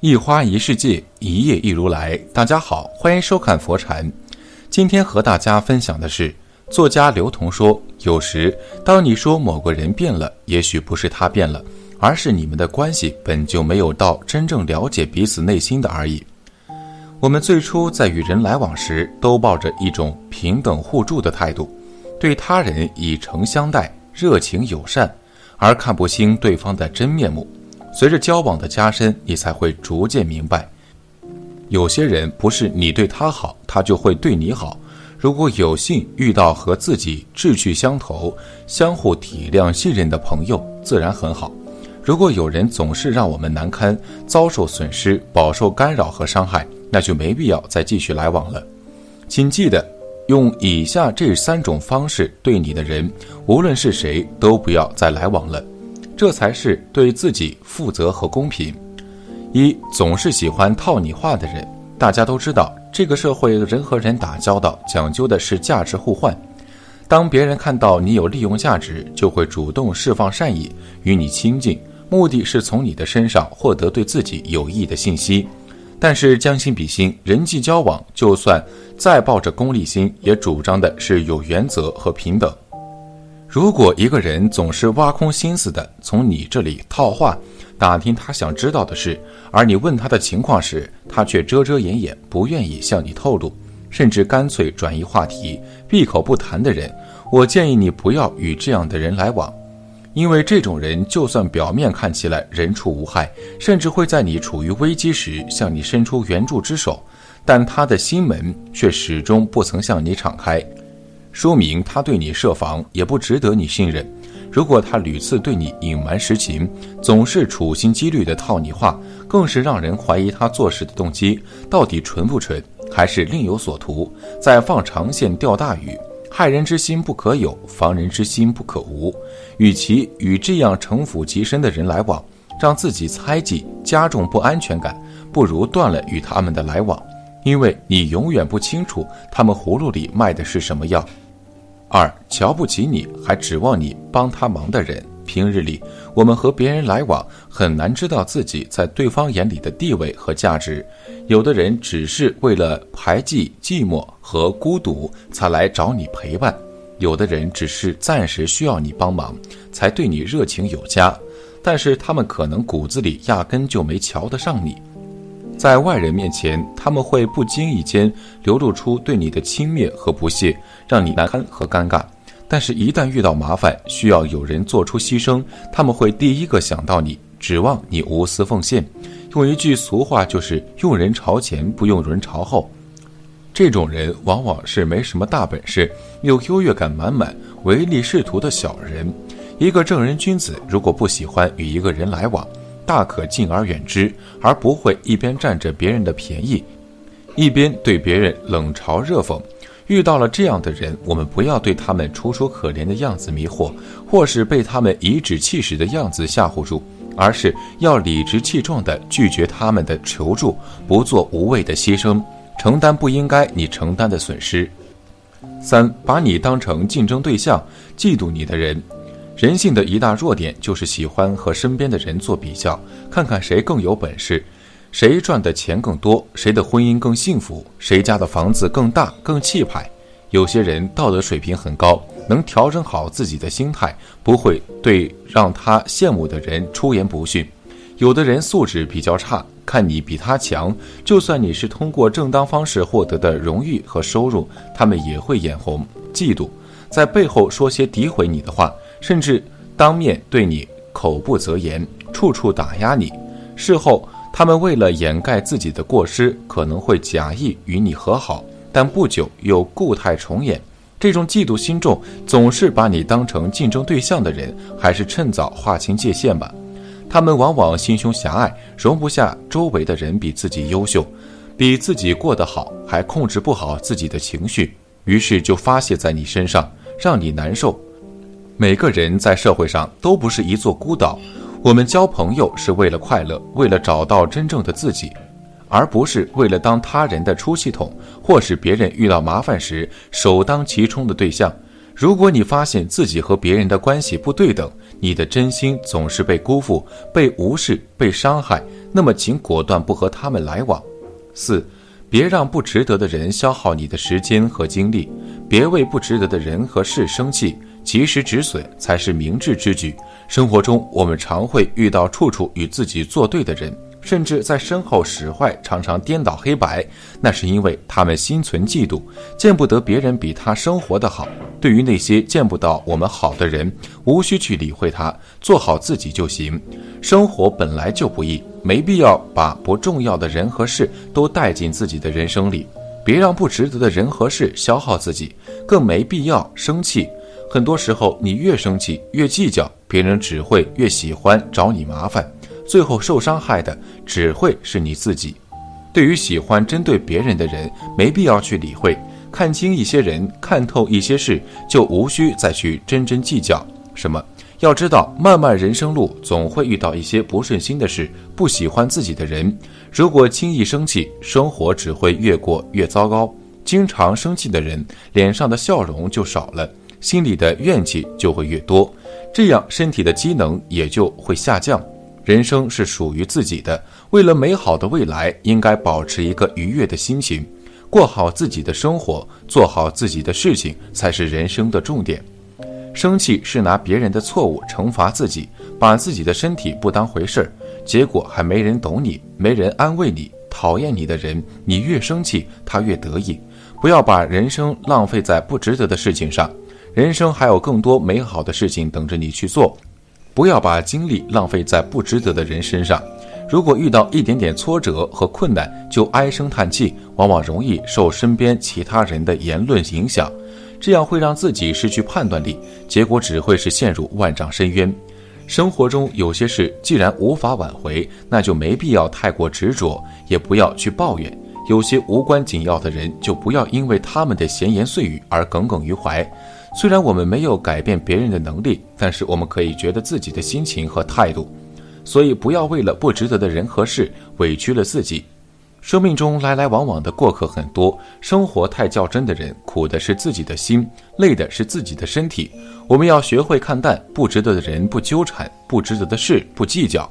一花一世界，一叶一如来。大家好，欢迎收看佛禅。今天和大家分享的是，作家刘同说：“有时，当你说某个人变了，也许不是他变了，而是你们的关系本就没有到真正了解彼此内心的而已。”我们最初在与人来往时，都抱着一种平等互助的态度，对他人以诚相待，热情友善，而看不清对方的真面目。随着交往的加深，你才会逐渐明白，有些人不是你对他好，他就会对你好。如果有幸遇到和自己志趣相投、相互体谅、信任的朋友，自然很好。如果有人总是让我们难堪，遭受损失、饱受干扰和伤害，那就没必要再继续来往了。请记得，用以下这三种方式对你的人，无论是谁，都不要再来往了。这才是对自己负责和公平。一总是喜欢套你话的人，大家都知道，这个社会人和人打交道讲究的是价值互换。当别人看到你有利用价值，就会主动释放善意与你亲近，目的是从你的身上获得对自己有益的信息。但是将心比心，人际交往就算再抱着功利心，也主张的是有原则和平等。如果一个人总是挖空心思的从你这里套话，打听他想知道的事，而你问他的情况时，他却遮遮掩掩，不愿意向你透露，甚至干脆转移话题，闭口不谈的人，我建议你不要与这样的人来往，因为这种人就算表面看起来人畜无害，甚至会在你处于危机时向你伸出援助之手，但他的心门却始终不曾向你敞开。说明他对你设防，也不值得你信任。如果他屡次对你隐瞒实情，总是处心积虑的套你话，更是让人怀疑他做事的动机到底纯不纯，还是另有所图，在放长线钓大鱼。害人之心不可有，防人之心不可无。与其与这样城府极深的人来往，让自己猜忌加重不安全感，不如断了与他们的来往，因为你永远不清楚他们葫芦里卖的是什么药。二瞧不起你还指望你帮他忙的人，平日里我们和别人来往很难知道自己在对方眼里的地位和价值。有的人只是为了排挤寂寞和孤独才来找你陪伴，有的人只是暂时需要你帮忙才对你热情有加，但是他们可能骨子里压根就没瞧得上你。在外人面前，他们会不经意间流露出对你的轻蔑和不屑，让你难堪和尴尬。但是，一旦遇到麻烦，需要有人做出牺牲，他们会第一个想到你，指望你无私奉献。用一句俗话就是“用人朝前，不用人朝后”。这种人往往是没什么大本事，又优越感满满、唯利是图的小人。一个正人君子，如果不喜欢与一个人来往，大可敬而远之，而不会一边占着别人的便宜，一边对别人冷嘲热讽。遇到了这样的人，我们不要对他们楚楚可怜的样子迷惑，或是被他们颐指气使的样子吓唬住，而是要理直气壮地拒绝他们的求助，不做无谓的牺牲，承担不应该你承担的损失。三，把你当成竞争对象，嫉妒你的人。人性的一大弱点就是喜欢和身边的人做比较，看看谁更有本事，谁赚的钱更多，谁的婚姻更幸福，谁家的房子更大更气派。有些人道德水平很高，能调整好自己的心态，不会对让他羡慕的人出言不逊；有的人素质比较差，看你比他强，就算你是通过正当方式获得的荣誉和收入，他们也会眼红、嫉妒，在背后说些诋毁你的话。甚至当面对你口不择言，处处打压你。事后，他们为了掩盖自己的过失，可能会假意与你和好，但不久又故态重演。这种嫉妒心重、总是把你当成竞争对象的人，还是趁早划清界限吧。他们往往心胸狭隘，容不下周围的人比自己优秀，比自己过得好，还控制不好自己的情绪，于是就发泄在你身上，让你难受。每个人在社会上都不是一座孤岛，我们交朋友是为了快乐，为了找到真正的自己，而不是为了当他人的出气筒，或是别人遇到麻烦时首当其冲的对象。如果你发现自己和别人的关系不对等，你的真心总是被辜负、被无视、被伤害，那么请果断不和他们来往。四，别让不值得的人消耗你的时间和精力，别为不值得的人和事生气，及时止损才是明智之举。生活中，我们常会遇到处处与自己作对的人。甚至在身后使坏，常常颠倒黑白，那是因为他们心存嫉妒，见不得别人比他生活的好。对于那些见不到我们好的人，无需去理会他，做好自己就行。生活本来就不易，没必要把不重要的人和事都带进自己的人生里，别让不值得的人和事消耗自己，更没必要生气。很多时候，你越生气，越计较，别人只会越喜欢找你麻烦。最后受伤害的只会是你自己。对于喜欢针对别人的人，没必要去理会。看清一些人，看透一些事，就无需再去斤斤计较什么。要知道，漫漫人生路，总会遇到一些不顺心的事，不喜欢自己的人。如果轻易生气，生活只会越过越糟糕。经常生气的人，脸上的笑容就少了，心里的怨气就会越多，这样身体的机能也就会下降。人生是属于自己的，为了美好的未来，应该保持一个愉悦的心情，过好自己的生活，做好自己的事情，才是人生的重点。生气是拿别人的错误惩罚自己，把自己的身体不当回事儿，结果还没人懂你，没人安慰你。讨厌你的人，你越生气，他越得意。不要把人生浪费在不值得的事情上，人生还有更多美好的事情等着你去做。不要把精力浪费在不值得的人身上。如果遇到一点点挫折和困难就唉声叹气，往往容易受身边其他人的言论影响，这样会让自己失去判断力，结果只会是陷入万丈深渊。生活中有些事既然无法挽回，那就没必要太过执着，也不要去抱怨。有些无关紧要的人，就不要因为他们的闲言碎语而耿耿于怀。虽然我们没有改变别人的能力，但是我们可以觉得自己的心情和态度。所以不要为了不值得的人和事委屈了自己。生命中来来往往的过客很多，生活太较真的人，苦的是自己的心，累的是自己的身体。我们要学会看淡，不值得的人不纠缠，不值得的事不计较，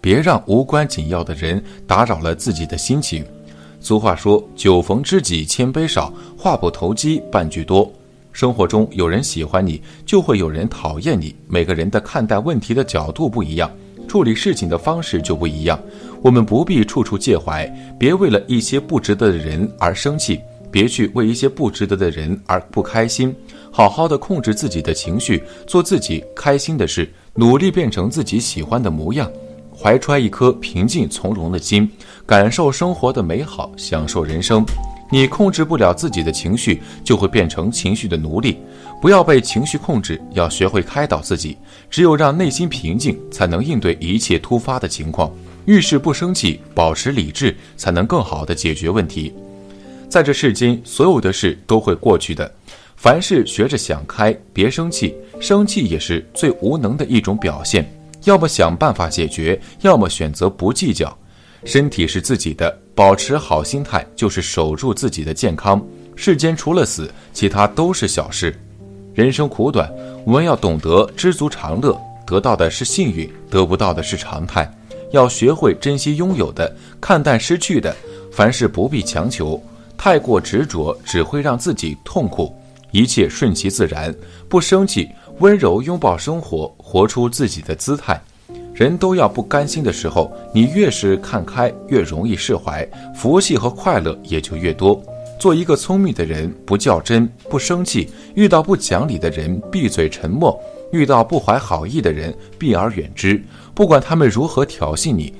别让无关紧要的人打扰了自己的心情。俗话说：“酒逢知己千杯少，话不投机半句多。”生活中有人喜欢你，就会有人讨厌你。每个人的看待问题的角度不一样，处理事情的方式就不一样。我们不必处处介怀，别为了一些不值得的人而生气，别去为一些不值得的人而不开心。好好的控制自己的情绪，做自己开心的事，努力变成自己喜欢的模样，怀揣一颗平静从容的心，感受生活的美好，享受人生。你控制不了自己的情绪，就会变成情绪的奴隶。不要被情绪控制，要学会开导自己。只有让内心平静，才能应对一切突发的情况。遇事不生气，保持理智，才能更好的解决问题。在这世间，所有的事都会过去的。凡事学着想开，别生气。生气也是最无能的一种表现。要么想办法解决，要么选择不计较。身体是自己的，保持好心态就是守住自己的健康。世间除了死，其他都是小事。人生苦短，我们要懂得知足常乐，得到的是幸运，得不到的是常态。要学会珍惜拥有的，看淡失去的。凡事不必强求，太过执着只会让自己痛苦。一切顺其自然，不生气，温柔拥抱生活，活出自己的姿态。人都要不甘心的时候，你越是看开，越容易释怀，福气和快乐也就越多。做一个聪明的人，不较真，不生气；遇到不讲理的人，闭嘴沉默；遇到不怀好意的人，避而远之。不管他们如何挑衅你，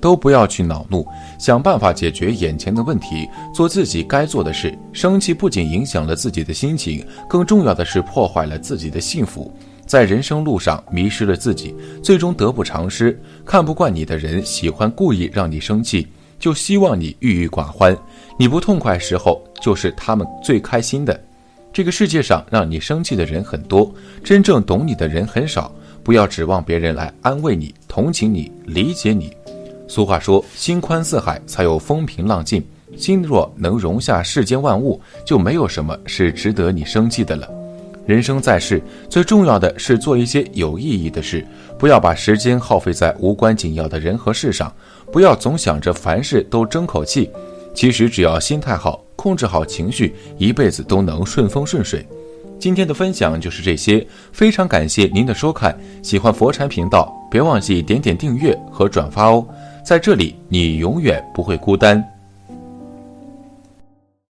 都不要去恼怒，想办法解决眼前的问题，做自己该做的事。生气不仅影响了自己的心情，更重要的是破坏了自己的幸福。在人生路上迷失了自己，最终得不偿失。看不惯你的人喜欢故意让你生气，就希望你郁郁寡欢。你不痛快时候，就是他们最开心的。这个世界上让你生气的人很多，真正懂你的人很少。不要指望别人来安慰你、同情你、理解你。俗话说：“心宽似海，才有风平浪静。”心若能容下世间万物，就没有什么是值得你生气的了。人生在世，最重要的是做一些有意义的事，不要把时间耗费在无关紧要的人和事上，不要总想着凡事都争口气。其实只要心态好，控制好情绪，一辈子都能顺风顺水。今天的分享就是这些，非常感谢您的收看。喜欢佛禅频道，别忘记点点订阅和转发哦。在这里，你永远不会孤单。